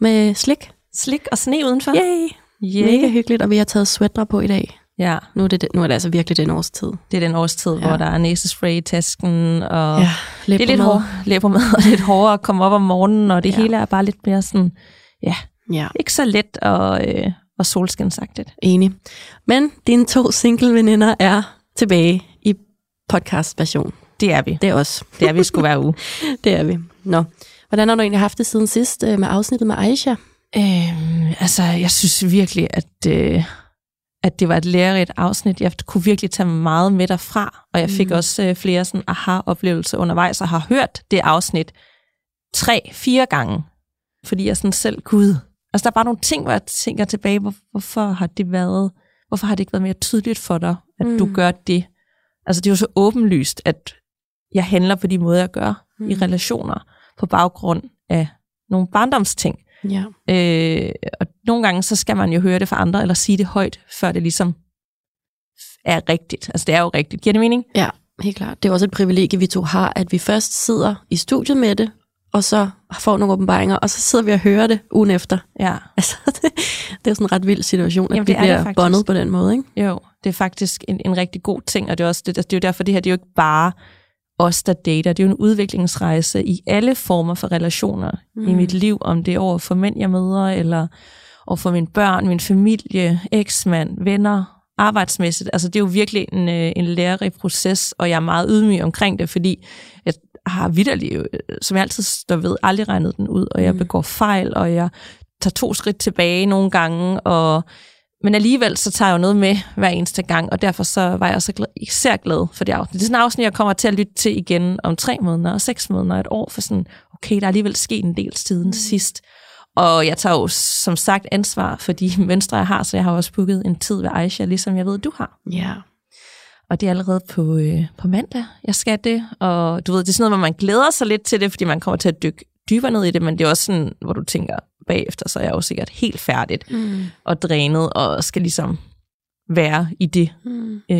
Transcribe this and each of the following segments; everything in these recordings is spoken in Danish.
med slik. Slik og sne udenfor. Yay! Yeah. Mega hyggeligt, og vi har taget sweatre på i dag. Ja, Nu er det, nu er det altså virkelig den årstid. det er den årstid, Ja. hvor der er næsespray i tasken, og Ja, det er lidt hårdt, læber og lidt hårdere at komme op om morgenen, og det Ja. hele er bare lidt mere sådan, ja, Ja, ikke så let og, øh, og solskinsagtigt. enig. Men dine to single veninder er tilbage i podcast-version. Det er vi. Det er os. Det er vi skulle være uge. Det er vi. Nå. Hvordan har du egentlig haft det siden sidst øh, med afsnittet med Aisha? Øhm, altså, jeg synes virkelig, at, øh, at det var et lærerigt afsnit. Jeg kunne virkelig tage meget med derfra, og jeg fik Mm. også øh, flere sådan aha-oplevelser undervejs, og har hørt det afsnit tre, fire gange, fordi jeg sådan selv, gud, altså der er bare nogle ting, hvor jeg tænker tilbage, hvor, hvorfor har det været, hvorfor har det ikke været mere tydeligt for dig, at mm. du gør det? Altså det er jo så åbenlyst, at jeg handler på de måder, jeg gør mm. i relationer, på baggrund af nogle barndomsting. Ja. Øh, og nogle gange, så skal man jo høre det fra andre, eller sige det højt, før det ligesom er rigtigt. Altså, det er jo rigtigt. Giver det mening? Ja, helt klart. Det er også et privilegie, vi to har, at vi først sidder i studiet med det, og så får nogle åbenbaringer, og så sidder vi og hører det ugen efter. Ja. Altså, det, det er sådan en ret vild situation, at Jamen, vi er det bliver bondet på den måde, ikke? Jo, det er faktisk en, en rigtig god ting, og det er, også, det, det er jo derfor, det her det er jo ikke bare os, der dater. Det er jo en udviklingsrejse i alle former for relationer mm. i mit liv, om det er over for mænd, jeg møder, eller over for mine børn, min familie, eksmand, venner, arbejdsmæssigt. Altså, det er jo virkelig en, øh, en lærerig proces, og jeg er meget ydmyg omkring det, fordi jeg har vidderligt, øh, som jeg altid står ved, aldrig regnet den ud, og jeg Mm. begår fejl, og jeg tager to skridt tilbage nogle gange, og men alligevel så tager jeg jo noget med hver eneste gang, og derfor så var jeg så glad, især glad for det afsnit. Det er sådan et afsnit, jeg kommer til at lytte til igen om tre måneder, og seks måneder, og et år, for sådan, okay, der er alligevel sket en del siden mm. sidst. Og jeg tager jo som sagt ansvar for de mønstre, jeg har, så jeg har også booket en tid ved Aisha, ligesom jeg ved, du har. Ja. Og det er allerede på, øh, på mandag, jeg skal det. Og du ved, det er sådan noget, hvor man glæder sig lidt til det, fordi man kommer til at dykke dybere ned i det, men det er også sådan, hvor du tænker, bagefter, så er jeg jo sikkert helt færdigt Mm. og drænet, og skal ligesom være i det. Mm. Øh,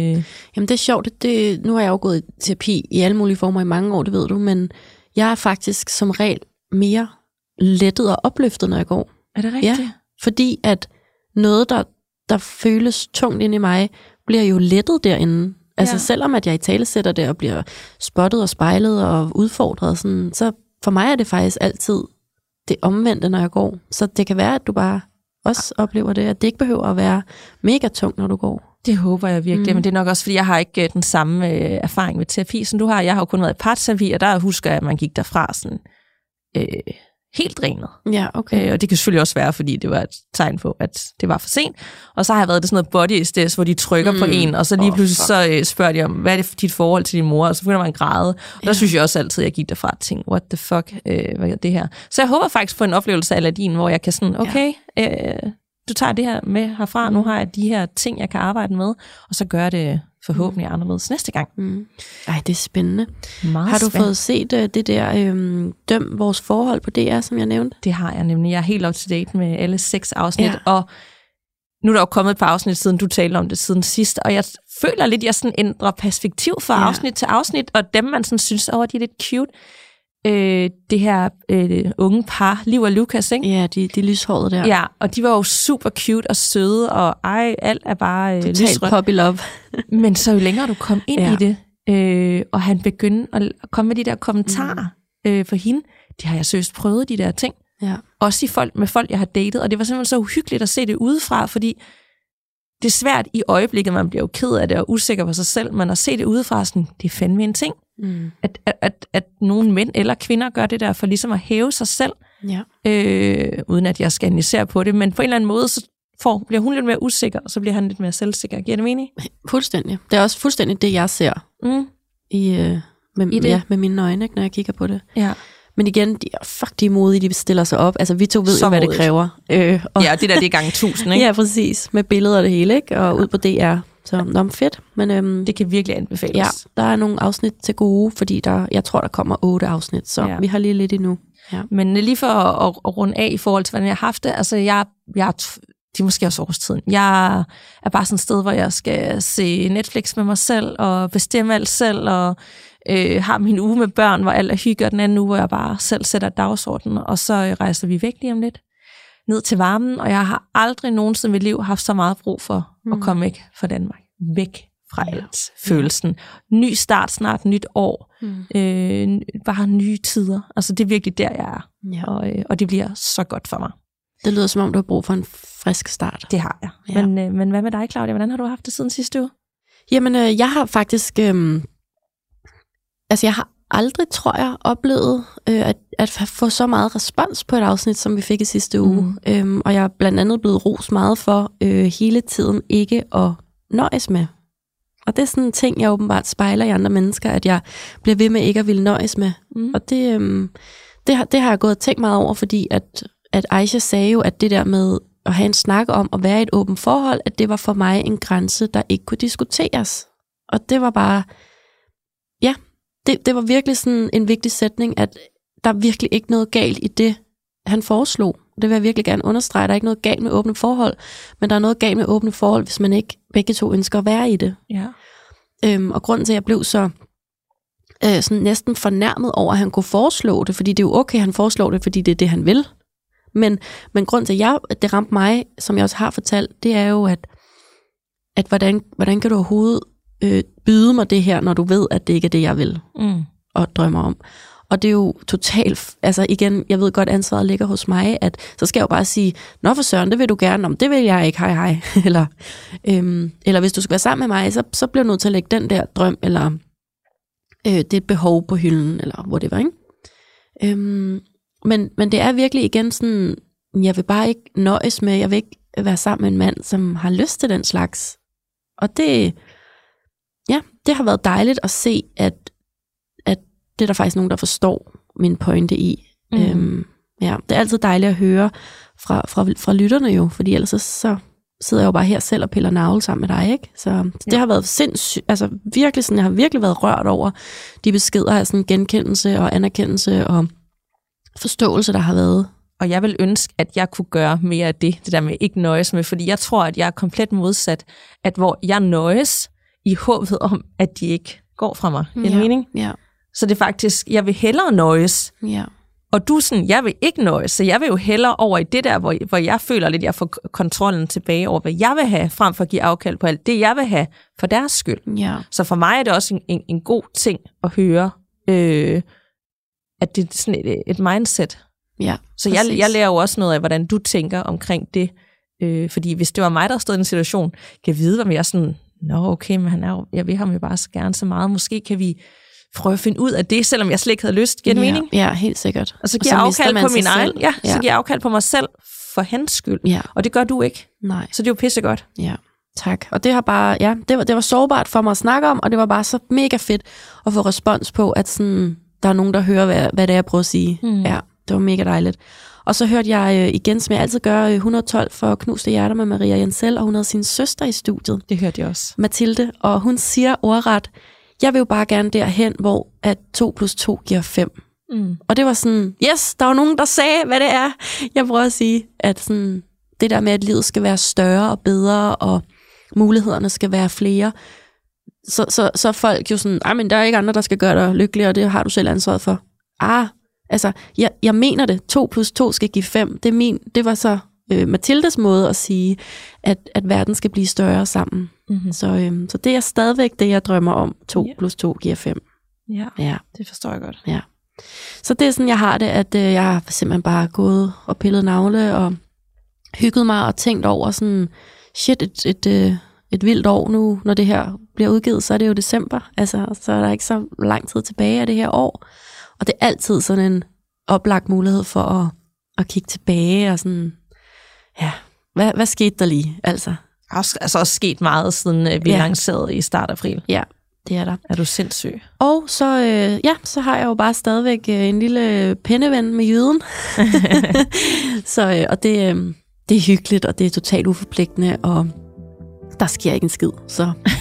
Jamen det er sjovt, det, det, nu har jeg jo gået i terapi i alle mulige former i mange år, det ved du, men jeg er faktisk som regel mere lettet og opløftet, når jeg går. er det rigtigt? Fordi at noget, der, der føles tungt ind i mig, bliver jo lettet derinde. Altså Ja. ja. selvom at jeg i tale sætter det og bliver spottet og spejlet og udfordret, sådan, så for mig er det faktisk altid det omvendte, når jeg går. Så det kan være, at du bare også oplever det, at det ikke behøver at være mega tungt, når du går. Det håber jeg virkelig, Mm. men det er nok også, fordi jeg har ikke øh, den samme øh, erfaring med terapi, som du har. Jeg har jo kun været i parterapi, og der husker jeg, at man gik derfra sådan øh, helt drænet. Ja, okay. Øh, og det kan selvfølgelig også være, fordi det var et tegn på, at det var for sent. Og så har jeg været det sådan noget body estes, hvor de trykker mm. på en, og så lige oh, pludselig fuck. så øh, spørger de om, hvad er det for dit forhold til din mor? Og så begynder man at græde. Og der Ja. synes jeg også altid, at jeg gik derfra og tænkte, what the fuck, øh, hvad er det her? Så jeg håber faktisk på en oplevelse af Aladdin, hvor jeg kan sådan, okay, øh, du tager det her med herfra, nu har jeg de her ting, jeg kan arbejde med, og så gør det forhåbentlig anderledes næste gang. Mm. Ej, det er spændende. Meget Har du spændende. fået set uh, det der øhm, Døm vores forhold på DR, som jeg nævnte? Det har jeg nemlig. Jeg er helt up to date med alle seks afsnit, Ja. og nu er der jo kommet et par afsnit, siden du talte om det siden sidst, og jeg føler lidt, at jeg sådan ændrer perspektiv fra Ja. afsnit til afsnit, og dem, man sådan synes, åh, de er lidt cute. Øh, det her øh, unge par, Liv og Lukas, ikke? Ja, de, de lyshårede der. Ja, og de var jo super cute og søde, og ej, alt er bare øh, Totalt lysrødt. puppy love. Men så jo længere du kom ind Ja. i det, øh, og han begyndte at komme med de der kommentarer mm. øh, for hende, det har jeg søst prøvet, de der ting. Ja. Også i folk, med folk, jeg har datet, og det var simpelthen så uhyggeligt at se det udefra, fordi det er svært i øjeblikket, man bliver jo ked af det og usikker på sig selv, men at se det udefra, sådan, det er fandme en ting, Mm. at, at, at, at nogle mænd eller kvinder gør det der for ligesom at hæve sig selv, ja. øh, uden at jeg skal analysere på det, men på en eller anden måde, så får, bliver hun lidt mere usikker, og så bliver han lidt mere selvsikker. Giver det mening? Fuldstændig. Det er også fuldstændig det, jeg ser Mm. i, øh, med, I det? Ja, med mine øjne, ikke, når jeg kigger på det. Ja. Men igen, de fuck, de er modige, de stiller sig op. Altså, vi to ved Så jo, hvad det modigt. kræver. Øh, og, Ja, det der, det er gang tusind, ikke? ja, præcis. Med billeder og det hele, ikke? Og ud på DR. Så, nå, men fedt. Men øhm, Det kan virkelig anbefales. ja, der er nogle afsnit til gode, fordi der, jeg tror, der kommer otte afsnit, så Ja. vi har lige lidt endnu. Ja. Men lige for at, at, at runde af i forhold til, hvordan jeg har haft det, altså jeg, jeg det er måske også årstiden. Jeg er bare sådan et sted, hvor jeg skal se Netflix med mig selv, og bestemme alt selv, og øh, har min uge med børn, hvor alt er hygge, og den anden uge, hvor jeg bare selv sætter dagsordenen, og så øh, rejser vi væk lige om lidt ned til varmen, og jeg har aldrig nogensinde i mit liv haft så meget brug for mm. at komme væk fra Danmark. Væk fra Ja. alt. Følelsen. Ny start, snart nyt år. Mm. Øh, bare nye tider. Altså det er virkelig der, jeg er. ja. Og, øh, og det bliver så godt for mig. Det lyder som om, du har brug for en frisk start. Det har jeg. Ja. Men, øh, men hvad med dig, Claudia? Hvordan har du haft det siden sidste uge? Jamen, øh, jeg har faktisk... Øh, altså, jeg har aldrig, tror jeg, oplevet øh, at, at få så meget respons på et afsnit, som vi fik i sidste uge. Mm. Øhm, og jeg er blandt andet blevet ros meget for øh, hele tiden ikke at nøjes med. Og det er sådan en ting, jeg åbenbart spejler i andre mennesker, at jeg bliver ved med ikke at ville nøjes med. Mm. Og det, øhm, det, har, det har jeg gået og tænkt meget over, fordi at, at Aisha sagde jo, at det der med at have en snak om at være i et åbent forhold, at det var for mig en grænse, der ikke kunne diskuteres. Og det var bare, ja, det, det var virkelig sådan en vigtig sætning, at der er virkelig ikke noget galt i det, han foreslog. Det vil jeg virkelig gerne understrege. Der er ikke noget galt med åbne forhold, men der er noget galt med åbne forhold, hvis man ikke begge to ønsker at være i det. Ja. Øhm, og grunden til, at jeg blev så øh, sådan næsten fornærmet over, at han kunne foreslå det, fordi det er jo okay, han foreslår det, fordi det er det, han vil. Men, men grund til, at, jeg, at det ramte mig, som jeg også har fortalt, det er jo, at, at hvordan, hvordan kan du overhovedet øh, byde mig det her, når du ved, at det ikke er det, jeg vil Mm. og drømmer om. Og det er jo totalt, altså igen, jeg ved godt, ansvaret ligger hos mig, at så skal jeg jo bare sige, nå for søren, det vil du gerne, om det vil jeg ikke, hej hej. eller, øhm, eller hvis du skal være sammen med mig, så, så bliver du nødt til at lægge den der drøm, eller øh, det behov på hylden, eller whatever, ikke? Øhm, men, men det er virkelig igen sådan, jeg vil bare ikke nøjes med, jeg vil ikke være sammen med en mand, som har lyst til den slags. Og det, ja, det har været dejligt at se, at, at det er der faktisk nogen, der forstår min pointe i. Mm. Øhm, ja, det er altid dejligt at høre fra, fra, fra lytterne jo, fordi ellers så, så sidder jeg jo bare her selv og piller navle sammen med dig, ikke? Så det Ja. har været sindssygt, altså virkelig sådan, jeg har virkelig været rørt over de beskeder af sådan genkendelse og anerkendelse og forståelse, der har været. Og jeg vil ønske, at jeg kunne gøre mere af det, det der med ikke nøjes med, fordi jeg tror, at jeg er komplet modsat, at hvor jeg nøjes i håbet om, at de ikke går fra mig. Ja. Ja. mening? Ja, Så det er faktisk, jeg vil hellere nøjes, ja, og du er sådan, jeg vil ikke nøjes, så jeg vil jo hellere over i det der, hvor, hvor jeg føler lidt, jeg får kontrollen tilbage over, hvad jeg vil have, frem for at give afkald på alt det, jeg vil have, for deres skyld. ja, Så for mig er det også en, en, en god ting at høre, øh, at det er sådan et, et mindset. ja. Så jeg, præcis. jeg lærer jo også noget af, hvordan du tænker omkring det. Øh, fordi hvis det var mig, der stod i en situation, kan jeg vide, om jeg sådan, nå okay, men han er jo, jeg vil ham jo bare så gerne så meget. Måske kan vi prøve at finde ud af det, selvom jeg slet ikke havde lyst. Giver det ja, mening? Ja, helt sikkert. Og så giver jeg afkald på min egen. Ja, ja, så giver jeg afkald på mig selv for hans skyld. Ja, Og det gør du ikke. nej. Så det er jo pissegodt. Ja, tak. Og det har bare, ja, det var, det var sårbart for mig at snakke om, og det var bare så mega fedt at få respons på, at sådan, der er nogen, der hører, hvad, hvad det er, jeg prøver at sige. Mm. Ja, det var mega dejligt. Og så hørte jeg øh, igen, som jeg altid gør, øh, 112 for Knuste Hjerter med Maria Jensel, og hun havde sin søster i studiet, Det hørte jeg også. Mathilde, og hun siger ordret, jeg vil jo bare gerne derhen, hvor at 2 plus 2 giver 5. Mm. Og det var sådan, yes, der var nogen, der sagde, hvad det er. Jeg prøver at sige, at sådan, det der med, at livet skal være større og bedre, og mulighederne skal være flere, så, så, så er folk jo sådan, men der er ikke andre, der skal gøre dig lykkelig, og det har du selv ansvaret for. Ah, altså, jeg, jeg mener det. 2 plus 2 skal give 5. Det, er min, det var så øh, Mathildes måde at sige, at, at verden skal blive større sammen. Mm-hmm. Så, øh, så det er stadigvæk det, jeg drømmer om. 2 Ja. plus 2 giver 5. Ja, Ja. det forstår jeg godt. Ja. Så det er sådan, jeg har det, at øh, jeg har simpelthen bare gået og pillet navle og hygget mig og tænkt over sådan, shit, et, et, øh, et vildt år nu, når det her bliver udgivet, så er det jo december. Altså, så er der ikke så lang tid tilbage af det her år. Og det er altid sådan en oplagt mulighed for at, at kigge tilbage og sådan, ja, hvad, hvad skete der lige? Altså, Der er også, altså også sket meget, siden øh, vi Ja. lancerede i start april. ja, det er der. Er du sindssyg? Og så, øh, ja, så har jeg jo bare stadigvæk øh, en lille penneven med jyden. så, øh, og det, øh, det er hyggeligt, og det er totalt uforpligtende, og der sker ikke en skid. Så.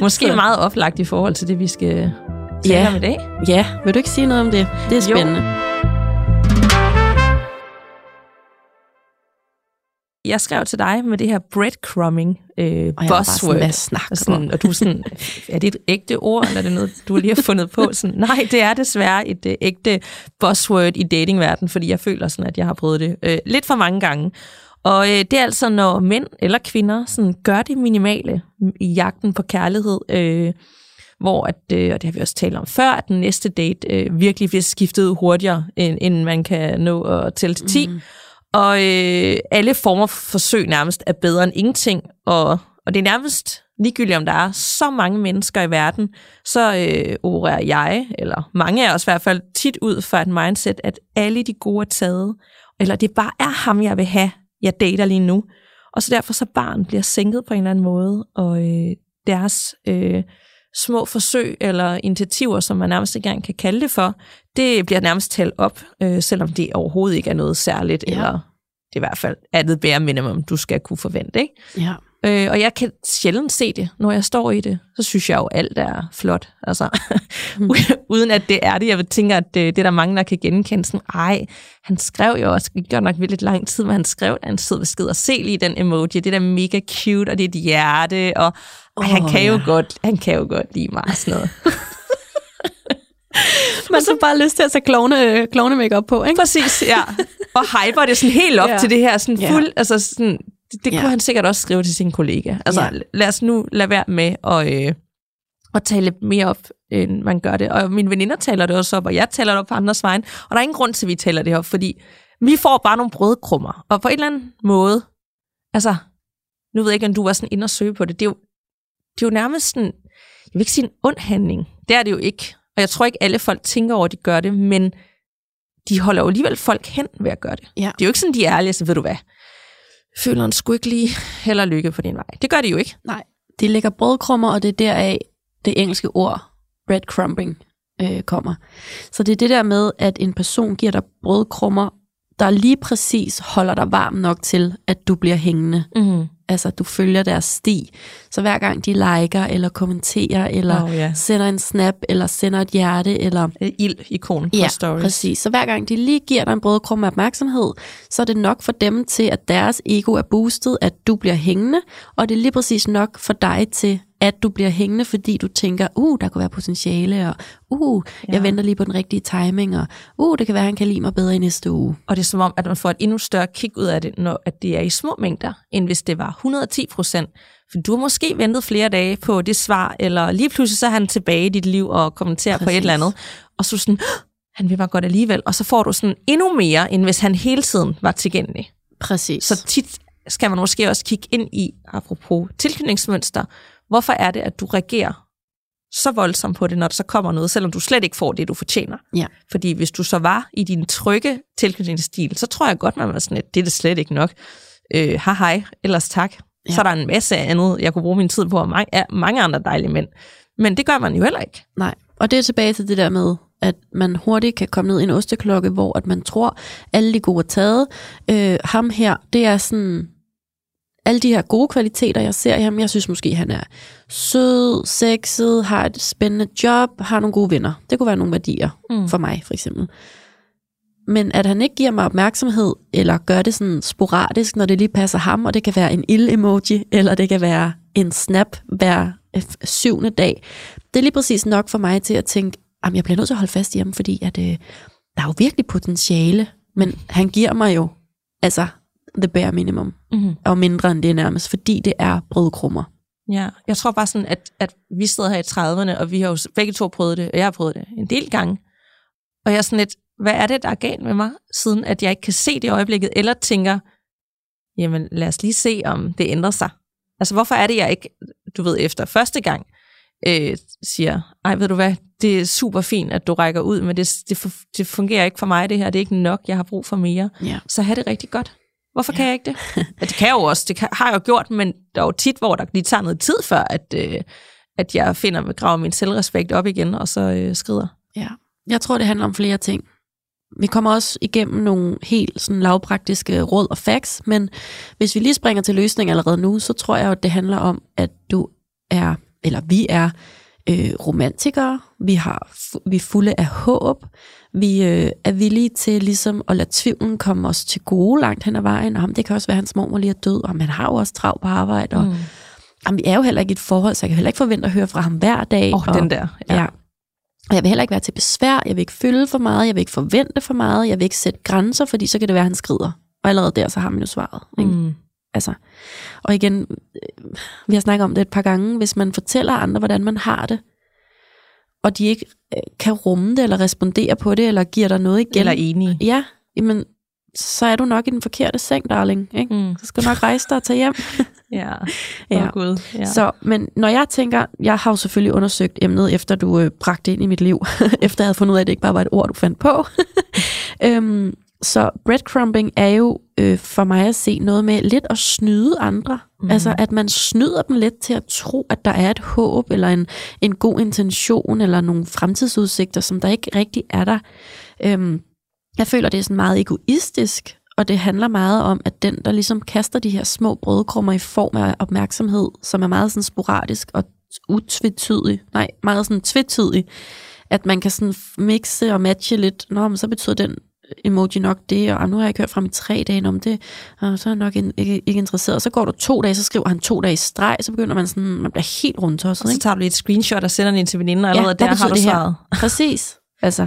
Måske så. meget oplagt i forhold til det, vi skal tale Ja. om i dag. Ja, vil du ikke sige noget om det? Det er spændende. Jo. Jeg skrev til dig med det her breadcrumbing øh, Og bare sådan, buzzword. hvad snakker Og, du sådan, om? og du er sådan, er det et ægte ord, eller er det noget, du lige har fundet på? Sådan, nej, det er desværre et øh, ægte buzzword i datingverdenen, fordi jeg føler sådan, at jeg har prøvet det øh, lidt for mange gange. Og øh, det er altså, når mænd eller kvinder sådan, gør det minimale i jagten på kærlighed, øh, hvor, at, øh, og det har vi også talt om før, at den næste date øh, virkelig bliver skiftet hurtigere, end, end man kan nå at tælle til 10. Mm. Og øh, alle former for forsøg nærmest er bedre end ingenting, og, og det er nærmest ligegyldigt, om der er så mange mennesker i verden, så øh, opererer jeg, eller mange af os i hvert fald, tit ud fra et mindset, at alle de gode er taget, eller det bare er ham, jeg vil have, jeg dater lige nu. Og så derfor så barn bliver sænket på en eller anden måde, og øh, deres øh, små forsøg eller initiativer, som man nærmest ikke engang kan kalde det for, det bliver nærmest talt op, øh, selvom det overhovedet ikke er noget særligt, Ja. eller det er i hvert fald andet bare minimum, du skal kunne forvente. Ikke? Ja. Øh, og jeg kan sjældent se det, når jeg står i det. Så synes jeg jo, alt er flot. Altså, uden at det er det. Jeg vil tænke, at det, det er der mange, der kan genkende. Sådan, Ej, han skrev jo også, det gør nok vildt lang tid, men han skrev en sød besked, og se lige den emoji, det er da mega cute, og det er et hjerte, og ej, han, kan jo ja. godt, han kan jo godt lide mig og sådan noget. Man får bare lyst til at tage klovne, klovne makeup på, ikke? Præcis, ja. Og hyper det sådan helt op Ja. ja. til det her sådan Ja. fuld, altså sådan, det, det Ja. kunne han sikkert også skrive til sin kollega. Altså, Ja. lad os nu lade være med at, øh, at tale mere op, end man gør det. Og mine veninder taler det også op, og jeg taler det op på andres vejen. Og der er ingen grund til, at vi taler det op, fordi vi får bare nogle brødkrummer. Og på en eller anden måde, altså, nu ved jeg ikke, om du var sådan inde og søge på det, det er jo, det er jo nærmest sådan, jeg vil ikke sige en ond handling. Det er det jo ikke. Og jeg tror ikke, alle folk tænker over, at de gør det, men de holder jo alligevel folk hen ved at gøre det. Ja. Det er jo ikke sådan, de er ærlige, så ved du hvad, føler en sgu ikke lige heller lykke på din vej. Det gør de jo ikke. Nej. De lægger brødkrummer, og det er deraf det engelske ord breadcrumbing øh, kommer. Så det er det der med, at en person giver dig brødkrummer, der lige præcis holder dig varm nok til, at du bliver hængende. Mm-hmm. Altså, du følger deres sti. Så hver gang de liker, eller kommenterer, eller Åh, ja. sender en snap, eller sender et hjerte, eller Ild-ikon på Ja, stories. præcis. Så hver gang de lige giver dig en brødkrumme opmærksomhed, så er det nok for dem til, at deres ego er boostet, at du bliver hængende, og det er lige præcis nok for dig til, at du bliver hængende, fordi du tænker, uh, der kunne være potentiale, og uh, jeg Ja. venter lige på den rigtige timing, og uh, det kan være, han kan lide mig bedre i næste uge. Og det er som om, at man får et endnu større kig ud af det, når at det er i små mængder, end hvis det var 110 procent. For du har måske ventet flere dage på det svar, eller lige pludselig så er han tilbage i dit liv og kommenterer Præcis. på et eller andet. Og så sådan, "Åh, han vil mig godt alligevel. Og så får du sådan endnu mere, end hvis han hele tiden var tilgængelig. Præcis. Så tit skal man måske også kigge ind i, apropos tilknytningsmønster, hvorfor er det, at du reagerer så voldsomt på det, når der så kommer noget, selvom du slet ikke får det, du fortjener. Ja. Fordi hvis du så var i din trygge tilknytningsstil, så tror jeg godt, man var sådan, at det er det slet ikke nok. Øh, hej hej, ellers tak. Ja. Ja. Så er der en masse andet, jeg kunne bruge min tid på, og mange, ja, mange andre dejlige mænd. Men det gør man jo heller ikke. Nej, og det er tilbage til det der med, at man hurtigt kan komme ned i en osteklokke, hvor at man tror, alle de gode er taget. Øh, ham her, det er sådan, alle de her gode kvaliteter, jeg ser i ham, jeg synes måske, han er sød, sexet, har et spændende job, har nogle gode venner. Det kunne være nogle værdier Mm. for mig, for eksempel. Men at han ikke giver mig opmærksomhed, eller gør det sådan sporadisk, når det lige passer ham, og det kan være en ild-emoji, eller det kan være en snap hver øh, syvende dag. Det er lige præcis nok for mig til at tænke, at jeg bliver nødt til at holde fast i ham, fordi at, øh, der er jo virkelig potentiale, men han giver mig jo altså the bare minimum, Mm-hmm. og mindre end det nærmest, fordi det er brødkrummer. Ja, jeg tror bare sådan, at, at vi sidder her i 30'erne, og vi har jo begge to prøvet det, og jeg har prøvet det en del gange. Og jeg er sådan lidt, hvad er det, der er galt med mig, siden at jeg ikke kan se det i øjeblikket, eller tænker, jamen lad os lige se, om det ændrer sig. Altså hvorfor er det, jeg ikke, du ved, efter første gang, øh, siger, ej ved du hvad, det er super fint, at du rækker ud, men det, det, det fungerer ikke for mig det her, det er ikke nok, jeg har brug for mere. Ja. Så have det rigtig godt. Hvorfor ja. kan jeg ikke det? Ja, det kan jeg jo også, det kan, har jeg jo gjort, men der er jo tit, hvor der lige tager noget tid før, at, øh, at jeg finder, graver min selvrespekt op igen, og så øh, skrider. Ja, jeg tror, det handler om flere ting. Vi kommer også igennem nogle helt sådan lavpraktiske råd og facts, men hvis vi lige springer til løsning allerede nu, så tror jeg at det handler om, at du er, eller vi er, øh, romantikere, vi, har, vi er fulde af håb, vi øh, er villige til ligesom at lade tvivlen komme os til gode langt hen ad vejen, og det kan også være, at hans mor lige er død, og man har jo også travlt på arbejde, og mm. jamen, vi er jo heller ikke i et forhold, så jeg kan heller ikke forvente at høre fra ham hver dag. Oh, og, den der. Ja. ja. Jeg vil heller ikke være til besvær, jeg vil ikke følge for meget, jeg vil ikke forvente for meget, jeg vil ikke sætte grænser, fordi så kan det være, at han skrider. Og allerede der, så har man jo svaret. Ikke? Mm. Altså, og igen, øh, vi har snakket om det et par gange, hvis man fortæller andre, hvordan man har det, og de ikke øh, kan rumme det, eller respondere på det, eller giver dig noget igen. Eller enige. Ja, jamen, så er du nok i den forkerte seng, darling. Ikke? Mm. Så skal du nok rejse dig og tage hjem. ja, ja. Oh, Gud. ja. Så, men når jeg tænker, jeg har jo selvfølgelig undersøgt emnet, efter du øh, bragte ind i mit liv, efter jeg havde fundet ud af, at det ikke bare var et ord, du fandt på. øhm, så breadcrumbing er jo øh, for mig at se noget med lidt at snyde andre. Mm. Altså at man snyder dem lidt til at tro, at der er et håb, eller en, en god intention, eller nogle fremtidsudsigter, som der ikke rigtig er der. Øhm, jeg føler, det er sådan meget egoistisk, og det handler meget om, at den, der ligesom kaster de her små brødkrummer i form af opmærksomhed, som er meget sådan sporadisk og utvetydig, nej, meget sådan tvetydig, at man kan sådan mixe og matche lidt, nå, men så betyder den emoji nok det, og nu har jeg kørt frem i tre dage om det, og så er jeg nok ikke, ikke, ikke interesseret. Og så går der to dage, så skriver han to dage i streg, så begynder man sådan, man bliver helt rundt også. Og så tager du et screenshot og sender den ind til veninden, og allerede ja, der har du svaret. Præcis. Altså,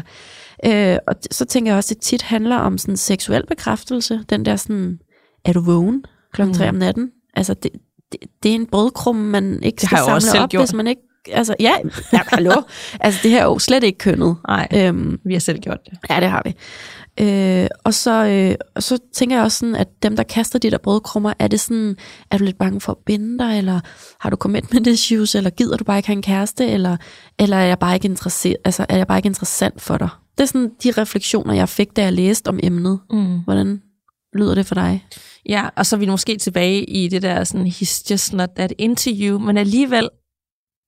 øh, og så tænker jeg også, at det tit handler om sådan seksuel bekræftelse. Den der sådan, er du vågen klokken mm. 3 om natten? Altså, det, det, det er en brødkrum, man ikke det skal samle op, gjort. hvis man ikke altså, ja, ja hallo. altså, det her er jo slet ikke kønnet. Nej, øhm, vi har selv gjort det. Ja, det har vi. Øh, og, så, øh, og så tænker jeg også sådan, at dem, der kaster de der brødkrummer, er det sådan, er du lidt bange for at binde dig, eller har du commitment issues, eller gider du bare ikke have en kæreste, eller, eller er jeg bare ikke interesseret, altså er jeg bare ikke interessant for dig? Det er sådan de refleksioner, jeg fik, da jeg læste om emnet. Mm. Hvordan lyder det for dig? Ja, og så er vi måske tilbage i det der sådan, he's just not that into you, men alligevel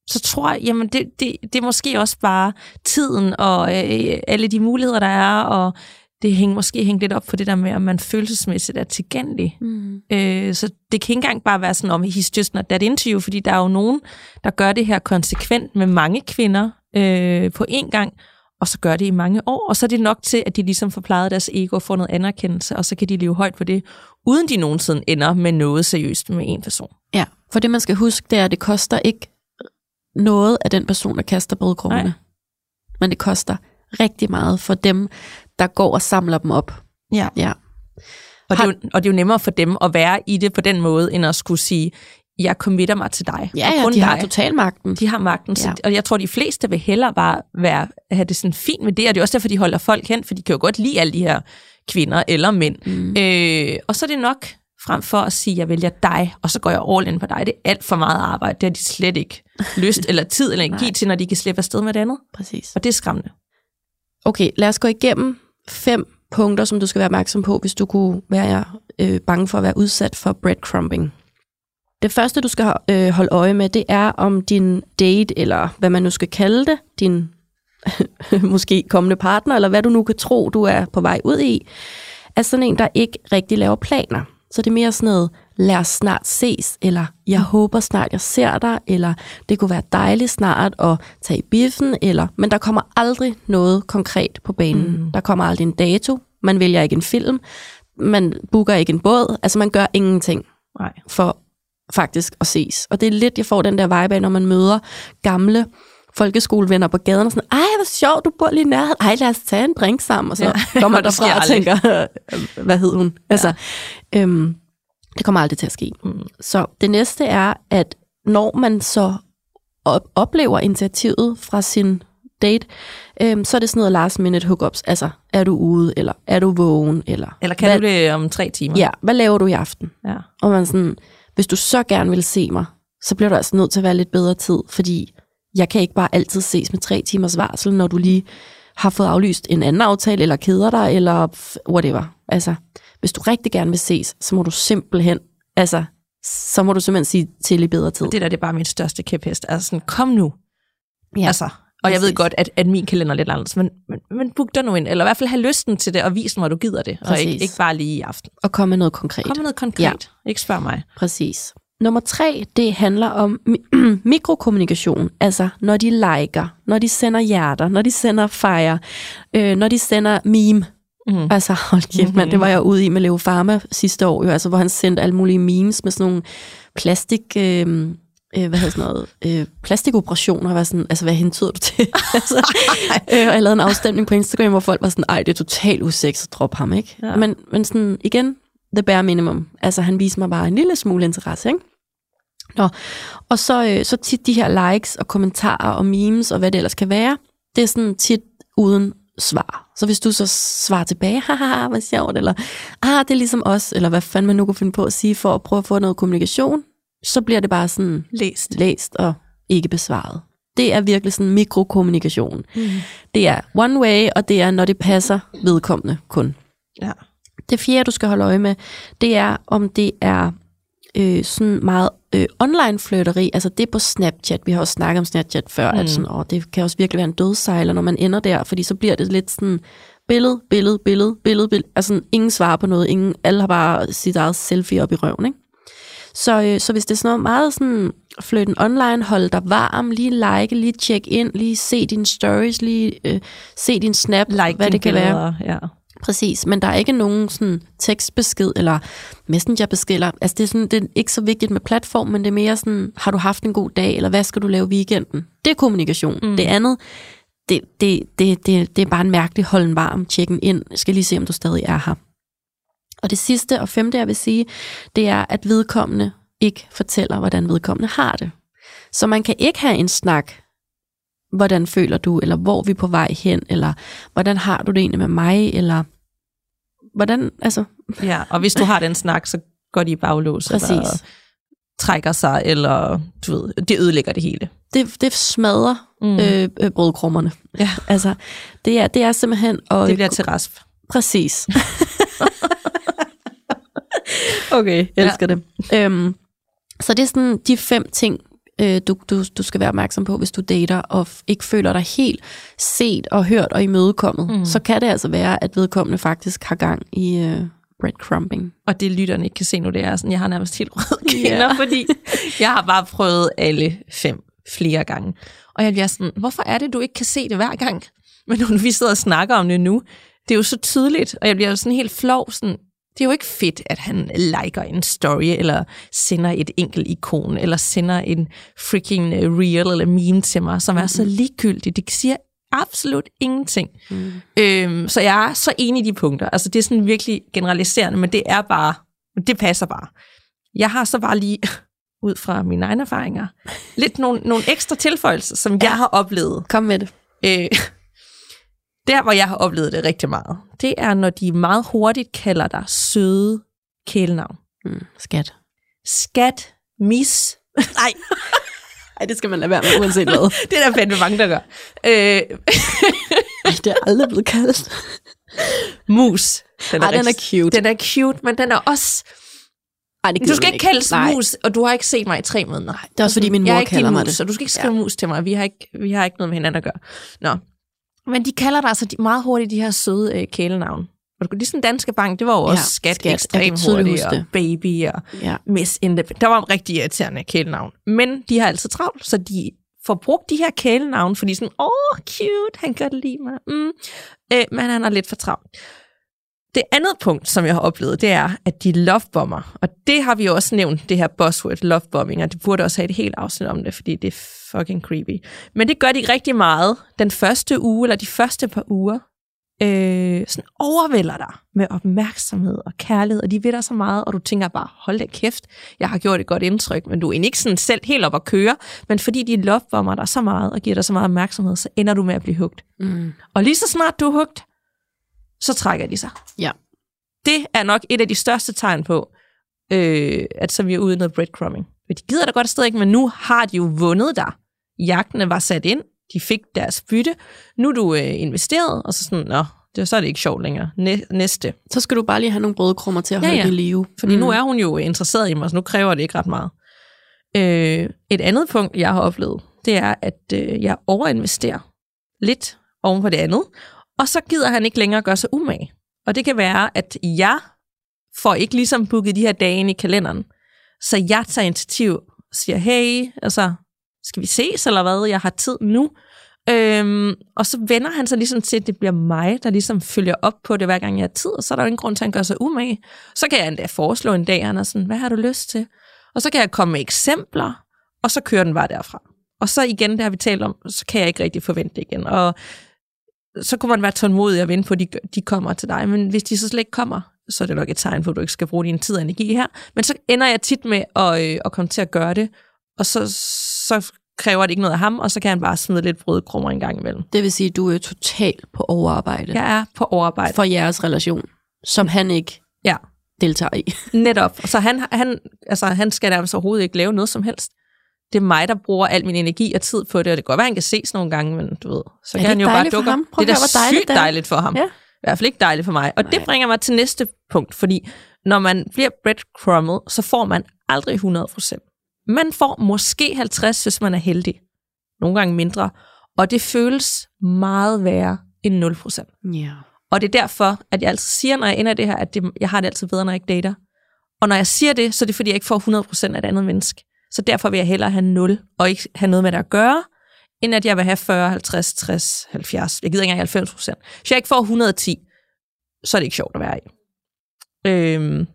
så tror jeg, jamen det, det, det er måske også bare tiden og øh, alle de muligheder, der er, og det hænger måske hængt lidt op for det der med, at man følelsesmæssigt er tilgængelig. Mm. Øh, så det kan ikke engang bare være sådan om, he's just not that into you, fordi der er jo nogen, der gør det her konsekvent med mange kvinder øh, på én gang, og så gør det i mange år, og så er det nok til, at de ligesom får plejet deres ego og får noget anerkendelse, og så kan de leve højt for det, uden de nogensinde ender med noget seriøst med en person. Ja, for det man skal huske, det er, at det koster ikke noget af den person, der kaster brødkrummerne. Men det koster rigtig meget for dem, der går og samler dem op. Ja. ja. Og, det er jo, og det er jo nemmere for dem at være i det på den måde, end at skulle sige, jeg committer mig til dig. Ja, ja, de dig. har total magten. De har magten, ja. og jeg tror, de fleste vil hellere bare være, have det sådan fint med det, og det er også derfor, de holder folk hen, for de kan jo godt lide alle de her kvinder eller mænd. Mm. Øh, og så er det nok frem for at sige, jeg vælger dig, og så går jeg all in på dig. Det er alt for meget arbejde. Det har de slet ikke lyst eller tid eller energi til, når de kan slippe afsted med det andet. Præcis. Og det er skræmmende. Okay, lad os gå igennem fem punkter, som du skal være opmærksom på, hvis du kunne være øh, bange for at være udsat for breadcrumbing. Det første, du skal øh, holde øje med, det er om din date, eller hvad man nu skal kalde det, din måske kommende partner, eller hvad du nu kan tro, du er på vej ud i, er sådan en, der ikke rigtig laver planer. Så det er mere sådan noget, lad os snart ses, eller jeg håber snart, jeg ser dig, eller det kunne være dejligt snart at tage i biffen, eller, men der kommer aldrig noget konkret på banen. Mm. Der kommer aldrig en dato, man vælger ikke en film, man booker ikke en båd, altså man gør ingenting Nej. for faktisk at ses. Og det er lidt, jeg får den der vibe af, når man møder gamle folkeskolevenner på gaden, og sådan, ej, hvor sjovt, du bor lige nær. Ej, lad os tage en drink sammen. Og så ja. kommer der fra og tænker, hvad hed hun? Ja. Altså, øhm, det kommer aldrig til at ske. Mm. Så det næste er, at når man så op- oplever initiativet fra sin date, øhm, så er det sådan noget last minute hookups. Altså, er du ude, eller er du vågen, eller... Eller kan hvad, du det om tre timer? Ja, hvad laver du i aften? Ja. Og man sådan, hvis du så gerne vil se mig, så bliver du altså nødt til at være lidt bedre tid, fordi jeg kan ikke bare altid ses med tre timers varsel, når du lige har fået aflyst en anden aftale, eller keder dig, eller whatever. Altså, hvis du rigtig gerne vil ses, så må du simpelthen, altså, så må du simpelthen sige til i bedre tid. Det der, det er bare min største kæphest. Altså sådan, kom nu. Ja, Altså, og jeg ved godt, at, at min kalender er lidt anderledes, men, men, men book dig nu ind, eller i hvert fald have lysten til det, og vis mig, at du gider det, og Præcis. ikke, ikke bare lige i aften. Og komme med noget konkret. Kom med noget konkret. Ja. Ikke spørg mig. Præcis. Nummer tre, det handler om mi- mikrokommunikation. Altså, når de liker, når de sender hjerter, når de sender fire, øh, når de sender meme. Mm. Altså, hold kæft, mand, det var jeg ude i med Leo Pharma sidste år, jo, altså, hvor han sendte alle mulige memes med sådan nogle plastik... Øh, øh, hvad hedder sådan noget, øh, plastikoperationer, var sådan, altså hvad hentyder du til? altså, øh, og jeg lavede en afstemning på Instagram, hvor folk var sådan, ej, det er totalt usex, drop ham, ikke? Ja. Ja. Men, men sådan, igen, the bare minimum. Altså, han viste mig bare en lille smule interesse, ikke? Nå, og så, øh, så tit de her likes og kommentarer og memes og hvad det ellers kan være, det er sådan tit uden svar. Så hvis du så svarer tilbage, haha, hvad sjovt, eller ah, det er ligesom os, eller hvad fanden man nu kunne finde på at sige for at prøve at få noget kommunikation, så bliver det bare sådan Læst. læst og ikke besvaret. Det er virkelig sådan mikrokommunikation. Mm. Det er one way, og det er, når det passer vedkommende kun. Ja. Det fjerde, du skal holde øje med, det er, om det er øh, sådan meget øh, online flirteri, altså det på Snapchat. Vi har også snakket om Snapchat før, mm. at sådan, åh, det kan også virkelig være en dødsejler, når man ender der, fordi så bliver det lidt sådan billede, billede, billede, billede, billede. Altså sådan, ingen svarer på noget, ingen, alle har bare sit eget selfie op i røven, ikke? Så, øh, så hvis det er sådan noget meget sådan, flytten online, hold dig varm, lige like, lige check ind, lige se dine stories, lige øh, se din snap, Like hvad det kan være. billeder, Ja. Præcis, men der er ikke nogen sådan tekstbesked eller messengerbesked. Eller, altså det er, sådan, det er ikke så vigtigt med platform, men det er mere sådan, har du haft en god dag, eller hvad skal du lave weekenden? Det er kommunikation. Mm. Det andet, det, det, det, det, det er bare en mærkelig holden varm, tjekken ind. Skal lige se, om du stadig er her. Og det sidste og femte, jeg vil sige, det er, at vedkommende ikke fortæller, hvordan vedkommende har det. Så man kan ikke have en snak, hvordan føler du, eller hvor er vi på vej hen, eller hvordan har du det egentlig med mig, eller hvordan, altså, ja. Og hvis du har den snak, så går de i baglås. Eller Præcis. trækker sig, eller du ved, det ødelægger det hele. det, det smadrer Mm. øh, øh, brødkrummerne. Ja. Altså, det er, det er simpelthen... Og, Det bliver til rasp. Præcis. okay, jeg elsker ja. det. Øhm, så det er sådan de fem ting, øh, du, du, du skal være opmærksom på, hvis du dater, og ikke føler dig helt set og hørt og imødekommet. Mm. Så kan det altså være, at vedkommende faktisk har gang i øh, breadcrumbing. Og det lytterne ikke kan se nu, det er sådan, jeg har nærmest helt røde kinder, yeah. fordi jeg har bare prøvet alle fem flere gange. Og jeg bliver sådan, hvorfor er det, du ikke kan se det hver gang? Men når vi sidder og snakker om det nu, det er jo så tydeligt, og jeg bliver jo sådan helt flov, sådan, det er jo ikke fedt, at han liker en story, eller sender et enkelt ikon, eller sender en freaking øh, reel eller meme til mig, som er så ligegyldigt. Det siger absolut ingenting. Mm. Øhm, så jeg er så enig i de punkter. Altså, det er sådan virkelig generaliserende, men det er bare, det passer bare. Jeg har så bare lige, ud fra mine egne erfaringer, lidt nogle, nogle ekstra tilføjelser, som ja. jeg har oplevet. Kom med det. Øh, der, hvor jeg har oplevet det rigtig meget, det er, når de meget hurtigt kalder dig søde kælenavn. Mm, skat. Skat, mis. Nej, Ej, det skal man lade være med, uanset hvad. det er der fandme mange, der gør. Øh, Ej, det er aldrig blevet kaldt. mus. Den Ej, den er cute. Den er cute, men den er også... Ej, det Du skal ikke kaldes Nej. mus, og du har ikke set mig i tre måneder. Nej, det er også, fordi min jeg er mor ikke din kalder mig mus, det. Så du skal ikke skrive ja. mus til mig. Vi har ikke, vi har ikke noget med hinanden at gøre. Nå. Men de kalder dig altså meget hurtigt de her søde øh, kælenavn. Og du- ligesom Danske Bank, det var jo også Ja, skat, Skat. Ekstremt hurtigt, og det. baby og Ja. Miss Independent. Der var rigtig irriterende kælenavn. Men de har altid travlt, så de får brugt de her kælenavn, fordi sådan, åh, oh, cute, han kan lide mig. Mm. Øh, men han er lidt for travlt. Det andet punkt, som jeg har oplevet, det er, at de lovebomber. Og det har vi også nævnt, det her buzzword, lovebombing, og det burde også have et helt afsnit om det, fordi det er fucking creepy. Men det gør de rigtig meget den første uge, eller de første par uger. Øh, sådan overvælder dig med opmærksomhed og kærlighed, og de ved dig så meget, og du tænker bare, hold da kæft, jeg har gjort et godt indtryk, men du er ikke sådan selv helt op at køre, men fordi de lovebomber dig så meget og giver dig så meget opmærksomhed, så ender du med at blive hugt. Mm. Og lige så snart du er hugt, så trækker de sig. Ja. Det er nok et af de største tegn på, øh, at så vi er ude i noget breadcrumbing. De gider da godt afsted ikke, men nu har de jo vundet dig. Jagtene var sat ind, de fik deres bytte. Nu er du øh, investeret, og så sådan, nå, Det, så er det ikke sjovt længere. Næ, næste. Så skal du bare lige have nogle brødkrummer til at Ja, holde ja. det live. Fordi mm. nu er hun jo interesseret i mig, så nu kræver det ikke ret meget. Øh, et andet punkt, jeg har oplevet, det er, at øh, jeg overinvesterer lidt oven på det andet, og så gider han ikke længere gøre sig umage. Og det kan være, at jeg får ikke ligesom booket de her dage ind i kalenderen, så jeg tager initiativ og siger, hey, altså, skal vi ses eller hvad? Jeg har tid nu. Øhm, og så vender han sig ligesom til, at det bliver mig, der ligesom følger op på det, hver gang jeg har tid, og så er der jo ingen grund til, at han gør sig umage. Så kan jeg endda foreslå en dag, han er sådan, hvad har du lyst til? Og så kan jeg komme med eksempler, og så kører den bare derfra. Og så igen, det har vi talt om, så kan jeg ikke rigtig forvente det igen. Og så kunne man være tålmodig og vente på, at de, de kommer til dig. Men hvis de så slet ikke kommer, så er det nok et tegn på, at du ikke skal bruge din tid og energi her. Men så ender jeg tit med at, øh, at komme til at gøre det, og så, så kræver det ikke noget af ham, og så kan han bare smide lidt brødkrummer en gang imellem. Det vil sige, at du er totalt på overarbejde Jeg er på overarbejde. for jeres relation, som han ikke Ja, deltager i. netop. Så han, han, altså, han skal nærmest overhovedet ikke lave noget som helst. Det er mig, der bruger al min energi og tid på det, og det kan godt være, han kan ses nogle gange, men du ved, så kan det han jo bare dukke op. Det er at da sygt det er. dejligt for ham. Ja. I hvert fald ikke dejligt for mig. Og det Nej. bringer mig til næste punkt, fordi når man bliver breadcrummet, så får man aldrig 100%. Man får måske 50, hvis man er heldig. Nogle gange mindre. Og det føles meget værre end 0%. Ja. Og det er derfor, at jeg altid siger, når jeg ender det her, at det, jeg har det altid bedre, når jeg ikke dater. Og når jeg siger det, så er det fordi, jeg ikke får 100% af et andet menneske. Så derfor vil jeg hellere have 0, og ikke have noget med det at gøre, end at jeg vil have 40, 50, 60, 70. Jeg gider ikke engang 90%. Hvis jeg ikke får 110, så er det ikke sjovt at være i. Øhm,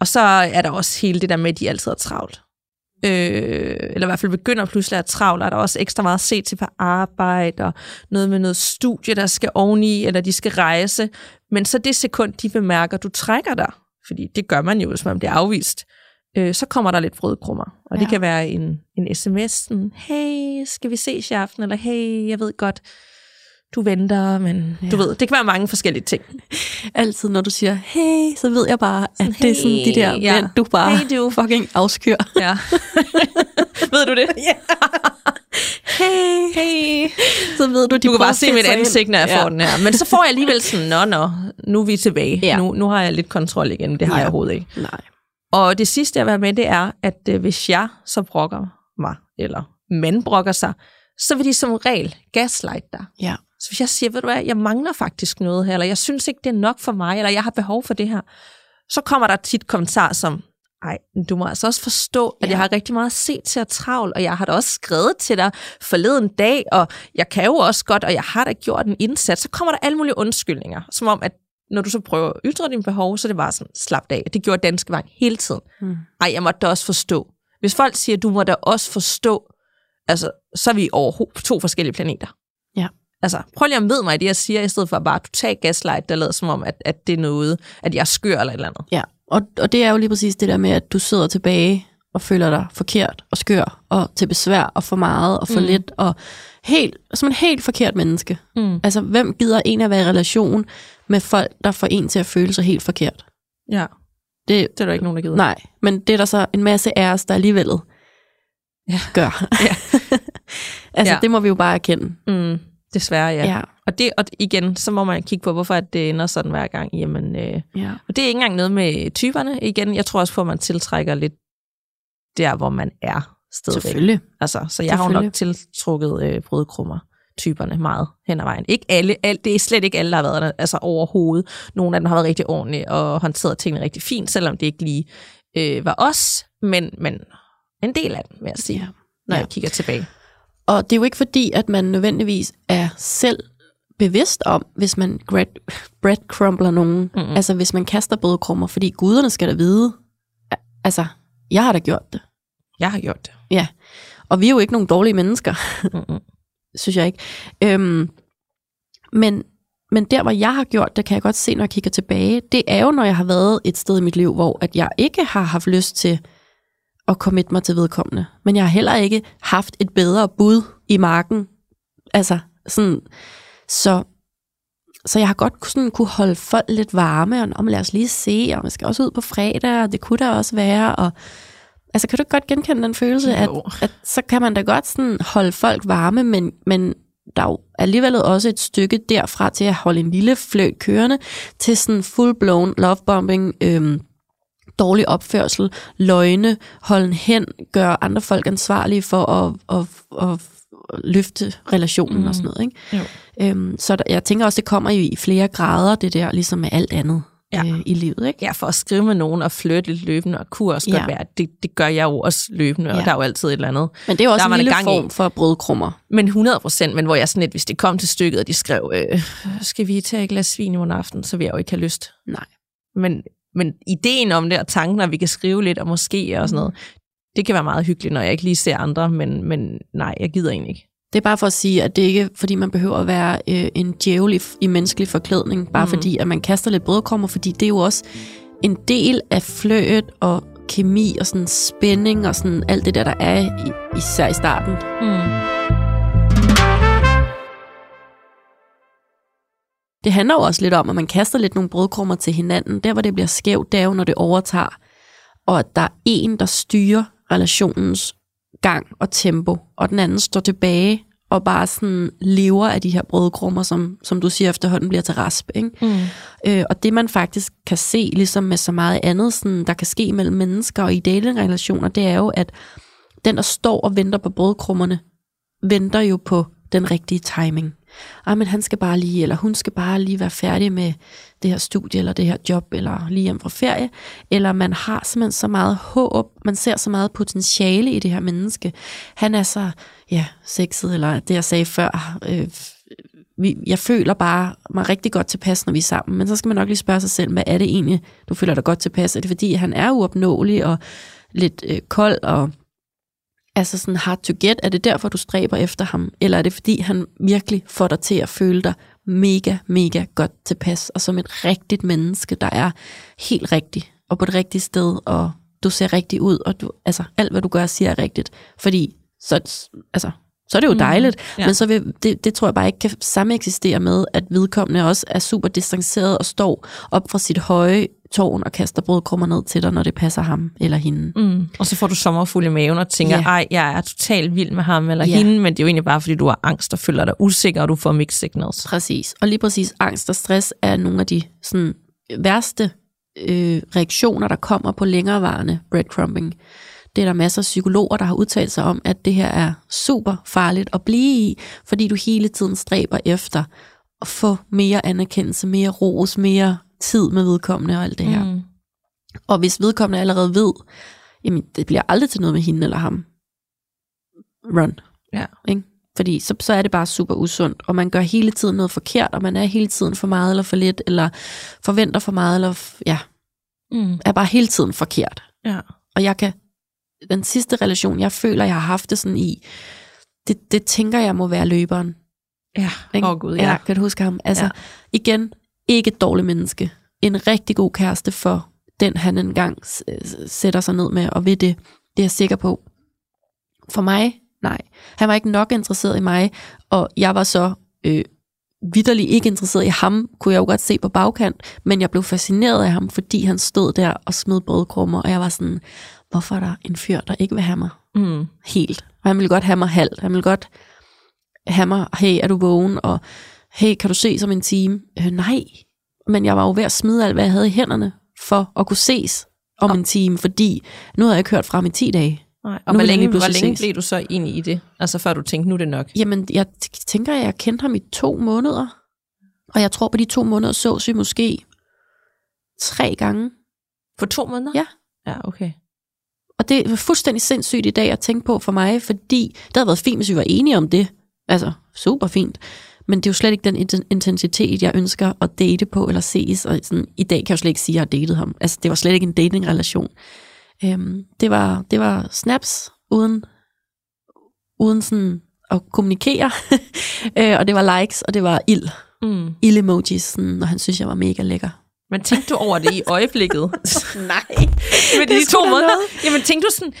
og så er der også hele det der med, at de altid er travlt. Øh, eller i hvert fald begynder pludselig at travle, og der er også ekstra meget at se til på arbejde, og noget med noget studie, der skal oveni, eller de skal rejse. Men så det sekund, de bemærker, at du trækker dig, fordi det gør man jo, hvis man bliver afvist, øh, så kommer der lidt brødkrummer. Og ja. det kan være en, en sms, sådan, hey, skal vi ses i aften? Eller hey, jeg ved godt, du venter, men ja. Du ved, det kan være mange forskellige ting. Altid, når du siger, hey, så ved jeg bare, at Sådan, det er sådan de der hey, ja. mænd, du bare Hey, du. fucking afskyr. Ja. ved du det? Ja. Hey, Hey. så ved du, de Du kan bare se mit ansigt, når jeg Ja. får den her. Men så får jeg alligevel sådan, nå, nå, nu er vi tilbage. Ja. Nu, nu har jeg lidt kontrol igen. Det har Ja. jeg overhovedet ikke. Nej. Og det sidste, jeg vil have med, det er, at øh, hvis jeg så brokker mig, eller mænd brokker sig, så vil de som regel gaslight dig. Ja. Så hvis jeg siger, ved du hvad, jeg mangler faktisk noget her, eller jeg synes ikke, det er nok for mig, eller jeg har behov for det her, så kommer der tit kommentarer som, ej, du må altså også forstå, at Ja. jeg har rigtig meget at se til at travl, og jeg har da også skrevet til dig forleden dag, og jeg kan jo også godt, og jeg har da gjort en indsats. Så kommer der alle mulige undskyldninger, som om, at når du så prøver at ytre dine behov, så er det bare sådan, slap af. Det gjorde Danske Bank hele tiden. Mm. Ej, jeg måtte da også forstå. Hvis folk siger, du må da også forstå, altså, så er vi over to forskellige planeter. Ja. Altså, prøv lige at møde mig i det, jeg siger, i stedet for bare totalt gaslight, der lader som om, at, at det er noget, at jeg er skør eller et eller andet. Ja, og, og det er jo lige præcis det der med, at du sidder tilbage og føler dig forkert og skør og til besvær og for meget og for Mm. lidt og helt, som en helt forkert menneske. Mm. Altså, hvem gider en at være i relation med folk, der får en til at føle sig helt forkert? Ja, Det, det er der ikke nogen, der gider. nej, men det er der så en masse af os, der alligevel Ja. gør. Ja. altså, Ja. det må vi jo bare erkende. Mm, desværre, ja. Ja. Og, det, og igen, så må man kigge på, hvorfor at det ender sådan hver gang. Jamen, øh, ja. og det er ikke engang noget med typerne. Igen, jeg tror også på, at man tiltrækker lidt der, hvor man er stadigvæk. Selvfølgelig. Altså, så jeg har jo nok tiltrukket øh, brødkrummer typerne meget hen ad vejen. Ikke alle, alt, det er slet ikke alle, der har været der, altså overhovedet. Nogle af dem har været rigtig ordentlige og håndteret tingene rigtig fint, selvom det ikke lige øh, var os, men, men en del af dem, vil jeg sige, Ja. når Ja. jeg kigger tilbage. Og det er jo ikke fordi, at man nødvendigvis er selv bevidst om, hvis man bread, breadcrumbler nogen. Mm-hmm. Altså hvis man kaster brødkrummer, fordi guderne skal da vide. Altså, jeg har da gjort det. Jeg har gjort det. Ja. Og vi er jo ikke nogen dårlige mennesker, Mm-mm. synes jeg ikke. Øhm, men, men der, hvor jeg har gjort det, kan jeg godt se, når jeg kigger tilbage, det er jo, når jeg har været et sted i mit liv, hvor at jeg ikke har haft lyst til at committe mig til vedkommende. Men jeg har heller ikke haft et bedre bud i marken. Altså, sådan, så, så jeg har godt sådan kunne holde folk lidt varme, og om lad os lige se, og vi skal også ud på fredag, og det kunne der også være, og altså kan du ikke godt genkende den følelse, at, at så kan man da godt sådan holde folk varme, men, men der er jo alligevel også et stykke derfra til at holde en lille fløjt kørende, til sådan full-blown lovebombing, øhm, dårlig opførsel, løgne, holde hen, gøre andre folk ansvarlige for at, at, at, at løfte relationen mm. og sådan noget. Ikke? Jo. Øhm, så der, jeg tænker også, det kommer jo i flere grader, det der, ligesom med alt andet Ja. øh, i livet. Ikke? Ja, for at skrive med nogen og flytte lidt løbende, og kunne også Ja. godt være, det, det gør jeg jo også løbende, og Ja. der er jo altid et eller andet. Men det er jo også Der er en i lille gang i. form for brødkrummer. Men 100 procent, men hvor jeg sådan lidt, hvis det kom til stykket, og de skrev, øh, skal vi tage et glas vin i morgen aften, så vil jeg jo ikke have lyst. Nej. Men, men ideen om det, og tanken, at vi kan skrive lidt, og måske og sådan noget, det kan være meget hyggeligt, når jeg ikke lige ser andre, men, men nej, jeg gider egentlig ikke. Det er bare for at sige, at det ikke fordi man behøver at være øh, en djævel i, i menneskelig forklædning, bare Mm. fordi, at man kaster lidt brødkrummer, fordi det er jo også en del af fløjet og kemi og sådan spænding og sådan alt det der, der er i, især i starten. Mm. Det handler jo også lidt om, at man kaster lidt nogle brødkrummer til hinanden. Der, hvor det bliver skævt, det er jo, når det overtager, og at der er en, der styrer relationens gang og tempo, og den anden står tilbage og bare sådan lever af de her brødkrummer, som, som du siger efterhånden bliver til rasp. Ikke? Mm. Øh, og det man faktisk kan se, ligesom med så meget andet, sådan, der kan ske mellem mennesker og i datingrelationer, det er jo, at den, der står og venter på brødkrummerne, venter jo på den rigtige timing ah, men han skal bare lige, eller hun skal bare lige være færdig med det her studie, eller det her job, eller lige hjem fra ferie. Eller man har simpelthen så meget håb, man ser så meget potentiale i det her menneske. Han er så, ja, sexet, eller det jeg sagde før, øh, vi, jeg føler bare mig rigtig godt tilpas, når vi er sammen. Men så skal man nok lige spørge sig selv, hvad er det egentlig, du føler dig godt tilpas? Er det fordi, han er uopnåelig og lidt øh, kold og altså sådan hard to get? Er det derfor, du stræber efter ham? Eller er det fordi, han virkelig får dig til at føle dig mega, mega godt tilpas, og som et rigtigt menneske, der er helt rigtig, og på det rigtige sted, og du ser rigtig ud, og du, altså, alt, hvad du gør, siger er rigtigt. Fordi, så, altså, så er det jo Mm, dejligt, ja. ja. men så vil, det, det tror jeg bare ikke kan samme eksistere med, at vedkommende også er super distanceret og står op fra sit høje tårn og kaster brødkrummer ned til dig, når det passer ham eller hende. Mm. Og så får du sommerfuld i maven og tænker, Ja. ej, jeg er totalt vild med ham eller Ja. hende, men det er jo egentlig bare, fordi du har angst og føler dig usikker, og du får mixed signals. Præcis. Og lige præcis angst og stress er nogle af de sådan, værste øh, reaktioner, der kommer på længerevarende breadcrumbing. Det er der masser af psykologer, der har udtalt sig om, at det her er super farligt at blive i, fordi du hele tiden stræber efter at få mere anerkendelse, mere ros, mere tid med vedkommende og alt det her. Mm. Og hvis vedkommende allerede ved, jamen det bliver aldrig til noget med hende eller ham, run. Ja. Ikke? Fordi så, så er det bare super usundt, og man gør hele tiden noget forkert, og man er hele tiden for meget eller for lidt, eller forventer for meget, eller f- ja, Mm. er bare hele tiden forkert. Ja. Og jeg kan, den sidste relation, jeg føler, jeg har haft det sådan i, det, det tænker jeg må være løberen. Ja. Åh, Gud, ja. Kan du huske ham? Altså, Ja. ja. igen, ikke et dårligt menneske. En rigtig god kæreste for den, han engang sætter sig ned med, og ved det, det er jeg sikker på. For mig, nej. Han var ikke nok interesseret i mig, og jeg var så øh, vidderligt ikke interesseret i ham, kunne jeg jo godt se på bagkant, men jeg blev fascineret af ham, fordi han stod der og smed brødkrummer, og jeg var sådan, hvorfor er der en fyr, der ikke vil have mig Mm. helt? Og han ville godt have mig halvt. Han ville godt have mig, hey, er du vågen? Og hey, kan du se som en time? Øh, nej, men jeg var jo ved at smide alt, hvad jeg havde i hænderne, for at kunne ses om en time, fordi nu havde jeg ikke hørt fra i 10 dage. Nej. Og Nu hvor længe, hvor længe ses. blev du så ind i det? Altså før du tænkte, nu er det nok. Jamen, jeg tænker, at jeg kendte ham i to måneder. Og jeg tror, på de to måneder sås vi måske tre gange. For to måneder? Ja. Ja, okay. Og det er fuldstændig sindssygt i dag at tænke på for mig, fordi det havde været fint, hvis vi var enige om det. Altså, super fint. Men det er jo slet ikke den inten- intensitet, jeg ønsker at date på eller ses. Og sådan, I dag kan jeg jo slet ikke sige, at jeg har datet ham. Altså, det var slet ikke en datingrelation. Øhm, det, var, det var snaps uden, uden sådan at kommunikere. øh, og det var likes, og det var ild. Mm. Ild-emojis, sådan, og han synes, jeg var mega lækker. Men tænkte du over det i øjeblikket? Nej. Er de to måneder? noget. Jamen tænkte du sådan,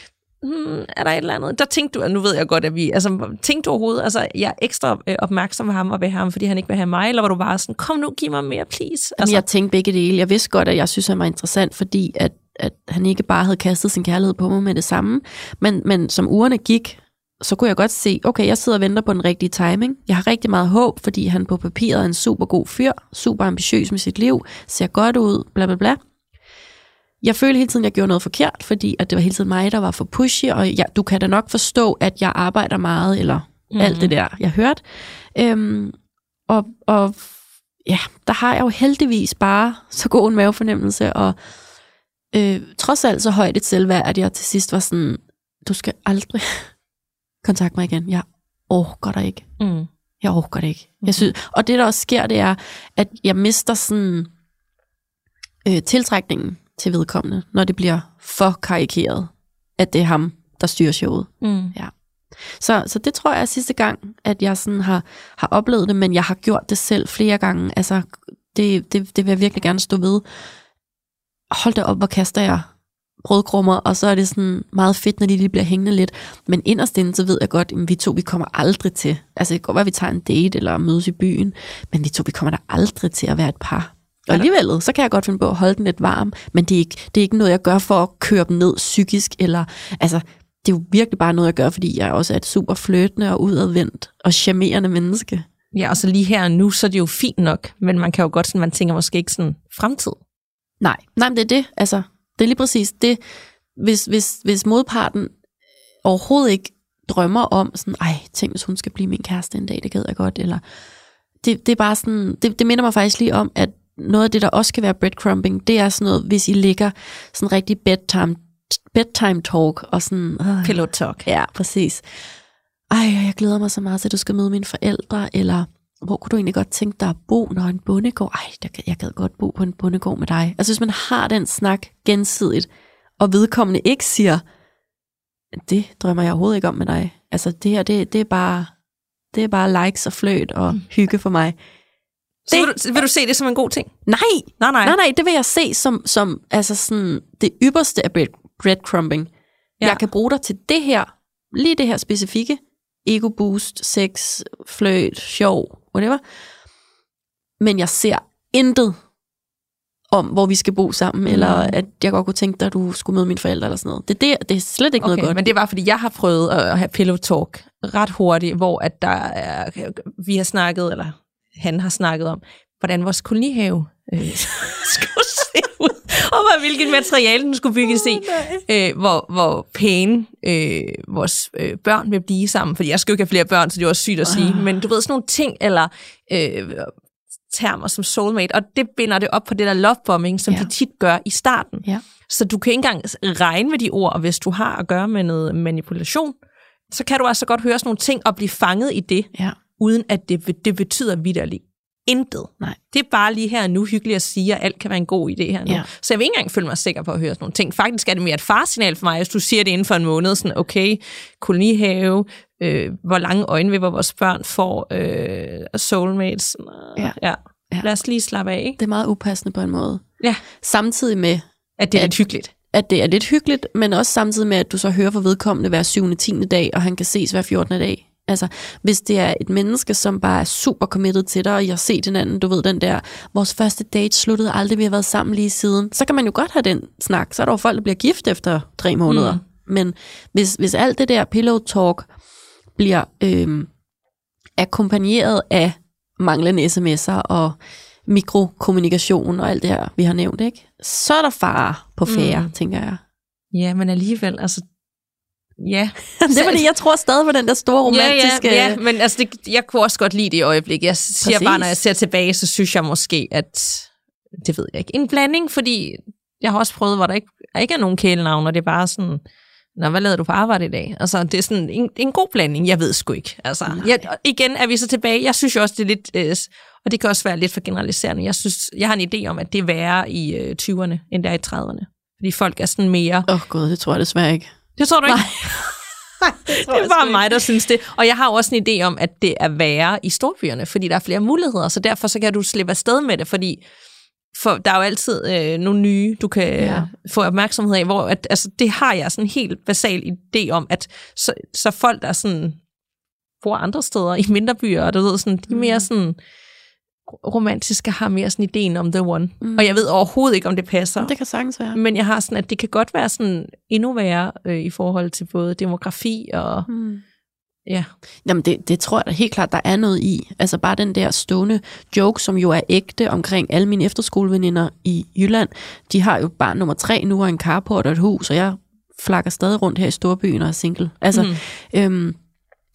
hmm, er der et eller andet? Der tænkte du, og nu ved jeg godt, at vi, altså tænkte du overhovedet, altså jeg er ekstra øh, opmærksom på ham og ved ham, fordi han ikke vil have mig, eller var du bare sådan, kom nu, giv mig mere, please? Altså, Altså, jeg tænkte begge dele. Jeg vidste godt, at jeg synes, han var interessant, fordi at, at han ikke bare havde kastet sin kærlighed på mig med det samme. Men, men som ugerne gik, så kunne jeg godt se, okay, jeg sidder og venter på den rigtige timing. Jeg har rigtig meget håb, fordi han på papiret er en super god fyr, super ambitiøs med sit liv, ser godt ud, bla bla bla. Jeg følte hele tiden, at jeg gjorde noget forkert, fordi at det var hele tiden mig, der var for pushy, og ja, du kan da nok forstå, at jeg arbejder meget, eller mm-hmm. alt det der, jeg hørte. Øhm, og, og ja, der har jeg jo heldigvis bare så god en mavefornemmelse, og øh, trods alt så højt et selvværd, at jeg til sidst var sådan, du skal aldrig kontakte mig igen. Jeg orker dig ikke. Mm. Jeg orker det ikke. Jeg synes, og det, der også sker, det er, at jeg mister sådan øh, tiltrækningen til vedkommende, når det bliver for karikeret, at det er ham, der styrer showet. Mm. Ja. Så, så det tror jeg er sidste gang, at jeg sådan har, har oplevet det, men jeg har gjort det selv flere gange. Altså, det, det, det vil jeg virkelig gerne stå ved. Hold da op, hvor kaster jeg brødkrummer, og så er det sådan meget fedt, når de lige bliver hængende lidt. Men inderst inde, så ved jeg godt, at vi to, vi kommer aldrig til. Altså, det kan godt være, at vi tager en date eller mødes i byen, men vi to, vi kommer der aldrig til at være et par. Og alligevel, så kan jeg godt finde på at holde den lidt varm, men det er ikke, det er ikke noget, jeg gør for at køre dem ned psykisk, eller, altså, det er jo virkelig bare noget, jeg gør, fordi jeg også er et super fløtende og udadvendt og charmerende menneske. Ja, og så lige her og nu, så er det jo fint nok, men man kan jo godt sådan, man tænker måske ikke sådan fremtid. Nej, nej, men det er det. Altså, det er lige præcis det. Hvis, hvis, hvis modparten overhovedet ikke drømmer om sådan, ej, tænk hvis hun skal blive min kæreste en dag, det gad jeg godt, eller det, det er bare sådan, det, det minder mig faktisk lige om, at noget af det, der også kan være breadcrumbing, det er sådan noget, hvis I ligger sådan rigtig bedtime, bedtime talk, og sådan... Øh, Pillow talk. Ja, præcis. Ej, jeg glæder mig så meget til, at du skal møde mine forældre, eller hvor kunne du egentlig godt tænke dig at bo, når en bondegård? Ej, der, jeg gad godt bo på en bondegård med dig. Altså hvis man har den snak gensidigt, og vedkommende ikke siger, det drømmer jeg overhovedet ikke om med dig. Altså det her, det, det er bare det er bare likes og fløt og mm. hygge for mig. Så vil du, vil du se det som en god ting? Nej, Nej, nej. nej, nej, det vil jeg se som, som altså sådan, det ypperste af bread, breadcrumbing. Ja. Jeg kan bruge dig til det her, lige det her specifikke, ego boost, sex, fløjt, sjov, whatever. Men jeg ser intet om, hvor vi skal bo sammen, mm. eller at jeg godt kunne tænke dig, at du skulle møde mine forældre, eller sådan noget. Det er, det, det er slet ikke okay, noget godt. men det var, fordi jeg har prøvet at have pillow talk ret hurtigt, hvor at der er, vi har snakket, eller han har snakket om, hvordan vores kolonihave øh, skulle se ud, og hvad, hvilket materiale den skulle bygges i, øh, hvor, hvor pæne øh, vores øh, børn vil blive sammen, fordi jeg skal jo ikke have flere børn, så det er også sygt at sige, Ah. men du ved, sådan nogle ting, eller øh, termer som soulmate, og det binder det op på det der lovebombing, som ja. de tit gør i starten. Ja. Så du kan ikke engang regne med de ord, og hvis du har at gøre med noget manipulation, så kan du altså godt høre sådan nogle ting og blive fanget i det, Ja. Uden at det, det betyder vidderligt intet. Nej. Det er bare lige her nu hyggeligt at sige, at alt kan være en god idé her nu. Ja. Så jeg vil ikke engang føle mig sikker på at høre sådan nogle ting. Faktisk er det mere et farsignal for mig, hvis du siger det inden for en måned, sådan okay, kolonihave, øh, hvor lange øjenvipper vores børn får, øh, soulmates. Øh, Ja. ja. Ja. Lad os lige slappe af, ikke? Det er meget upassende på en måde. Ja. Samtidig med, At det er At- lidt hyggeligt. at det er lidt hyggeligt, men også samtidig med, at du så hører fra vedkommende hver 7. 10. dag, og han kan ses hver 14. dag. Altså, hvis det er et menneske, som bare er super committed til dig, og jeg har set hinanden, du ved den der, vores første date sluttede aldrig, vi har været sammen lige siden, så kan man jo godt have den snak. Så er der jo folk, der bliver gift efter tre måneder. Mm. Men hvis, hvis alt det der pillow talk bliver øhm, akkompagneret af manglende sms'er og mikrokommunikation og alt det her, vi har nævnt, ikke? så er der fare på færre. Mm. tænker jeg. Ja, men alligevel, altså... Ja, det er fordi, jeg tror stadig på den der store romantiske... Ja, ja, ja, men altså, det, jeg kunne også godt lide det i øjeblikket. Jeg siger Præcis. bare, når jeg ser tilbage, så synes jeg måske, at... Det ved jeg ikke. En blanding, fordi jeg har også prøvet, hvor der ikke, der ikke er nogen kælenavn, og det er bare sådan... Nå, hvad lavede du på arbejde i dag? Altså, det er sådan en, en god blanding. Jeg ved sgu ikke. Altså, jeg, igen er vi så tilbage. Jeg synes jo også, det er lidt... Øh, og det kan også være lidt for generaliserende. Jeg synes, jeg har en idé om, at det er værre i øh, 20'erne, end der er i 30'erne. Fordi folk er sådan mere... Åh oh, gud, det tror jeg desværre ikke. Det tror du ikke? Nej. det er bare mig, der synes det. Og jeg har også en idé om, at det er værre i storbyerne, fordi der er flere muligheder, så derfor så kan du slippe afsted med det, fordi for der er jo altid øh, nogle nye, du kan Ja. ja. få opmærksomhed af, hvor at, altså, det har jeg sådan en helt basal idé om, at så, så folk, der sådan bor andre steder i mindre byer, og du ved, sådan, de er mere sådan romantiske, har mere sådan ideen om the one. Mm. Og jeg ved overhovedet ikke, om det passer. Det kan sagtens være. Men jeg har sådan, at det kan godt være sådan endnu værre øh, i forhold til både demografi og Mm. Ja. Jamen det, det tror jeg da helt klart, der er noget i. Altså bare den der stående joke, som jo er ægte omkring alle mine efterskoleveninder i Jylland. De har jo bare nummer tre nu og en carport og et hus, og jeg flakker stadig rundt her i storbyen og er single. Altså, mm. øhm,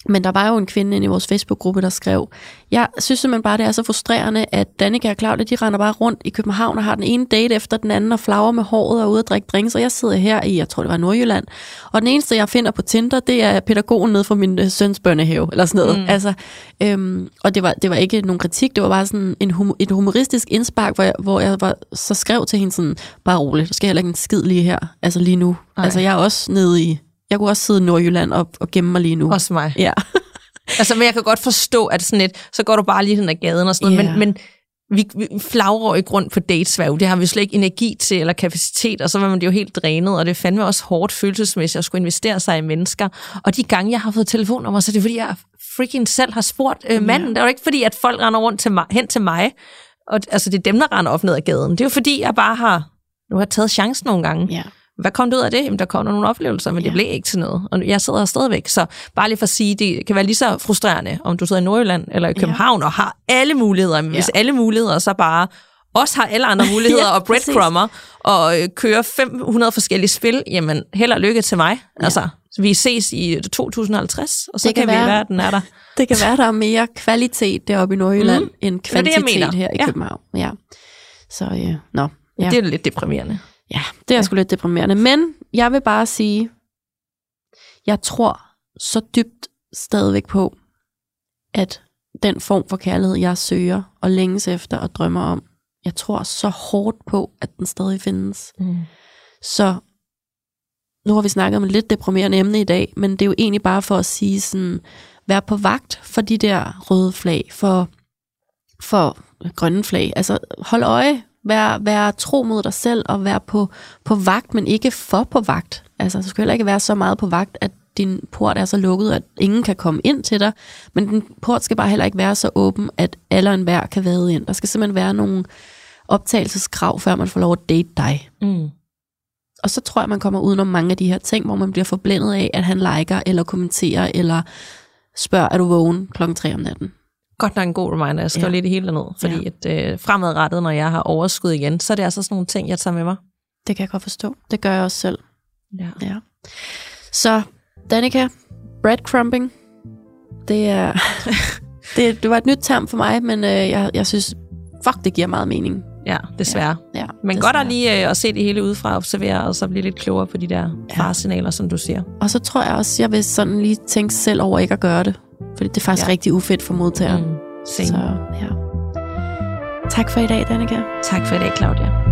men der var jo en kvinde inde i vores Facebook-gruppe, der skrev, jeg synes simpelthen bare, det er så frustrerende, at Danika og Claudia, de render bare rundt i København og har den ene date efter den anden og flager med håret og ude at drikke drinks, og jeg sidder her i, jeg tror det var Nordjylland, og den eneste, jeg finder på Tinder, det er pædagogen ned fra min øh, søns børnehave, eller sådan noget. Mm. Altså, øhm, og det var, det var ikke nogen kritik, det var bare sådan en hum, et humoristisk indspark, hvor jeg, hvor jeg var, så skrev til hende sådan, bare roligt, der skal heller ikke en skid lige her, altså lige nu. Ej. Altså jeg er også nede i jeg kunne også sidde i Nordjylland og, og gemme mig lige nu. Også mig. Ja. altså, men jeg kan godt forstå, at sådan et, så går du bare lige den af gaden og sådan noget, yeah. men, men vi, vi flagrer ikke rundt på datesværv. Det har vi slet ikke energi til eller kapacitet, og så var man det jo helt drænet, og det fandme også hårdt følelsesmæssigt at skulle investere sig i mennesker. Og de gange, jeg har fået telefonnummer, så er det fordi, jeg freaking selv har spurgt øh, manden. Ja. Det er jo ikke fordi, at folk render rundt til mig, hen til mig, og altså det er dem, der render op ned ad gaden. Det er jo fordi, jeg bare har, nu har taget chancen nogle gange. Ja. Hvad kom det ud af det? Jamen, der kom der nogle oplevelser, men ja. det blev ikke til noget. Og jeg sidder her stadigvæk. Så bare lige for at sige, det kan være lige så frustrerende, om du sidder i Nordjylland eller i København ja. og har alle muligheder. Men ja. hvis alle muligheder så bare også har alle andre muligheder ja, og breadcrummer og øh, kører 500 forskellige spil, jamen held og lykke til mig. Ja. Altså, vi ses i 2050, og så det kan, kan være, vi være, at den er der. Det kan være, der er mere kvalitet deroppe i Nordjylland, mm. end kvantitet det, det, her i ja. København. Ja. Så, øh, nå. Ja. Det er lidt deprimerende. Ja, det er sgu lidt deprimerende. Men jeg vil bare sige, jeg tror så dybt stadigvæk på, at den form for kærlighed, jeg søger og længes efter og drømmer om, jeg tror så hårdt på, at den stadig findes. Mm. Så nu har vi snakket om et lidt deprimerende emne i dag, men det er jo egentlig bare for at sige sådan, vær på vagt for de der røde flag, for, for grønne flag. Altså hold øje Vær, vær tro mod dig selv og vær på, på vagt, men ikke for på vagt. Altså, du skal heller ikke være så meget på vagt, at din port er så lukket, at ingen kan komme ind til dig. Men din port skal bare heller ikke være så åben, at alle og enhver kan vade ind. Der skal simpelthen være nogle optagelseskrav, før man får lov at date dig. Mm. Og så tror jeg, man kommer udenom mange af de her ting, hvor man bliver forblændet af, at han liker, eller kommenterer, eller spørger, er du vågen klokken 3 om natten godt nok en god reminder. Jeg skriver ja. lidt det hele ned, fordi ja. at, øh, fremadrettet, når jeg har overskud igen, så er det altså sådan nogle ting, jeg tager med mig. Det kan jeg godt forstå. Det gør jeg også selv. Ja. ja. Så, Danika, breadcrumbing, det er... det, det var et nyt term for mig, men øh, jeg, jeg synes, fuck, det giver meget mening. Ja, desværre. Ja, ja, Men desværre. godt at lige øh, at se det hele udefra observere, og så blive lidt klogere på de der ja. faresignaler, som du siger. Og så tror jeg også, jeg vil sådan lige tænke selv over ikke at gøre det. Fordi det er faktisk ja. rigtig ufedt for modtageren. Mm, så, ja. Tak for i dag, Danika. Tak for i dag, Claudia.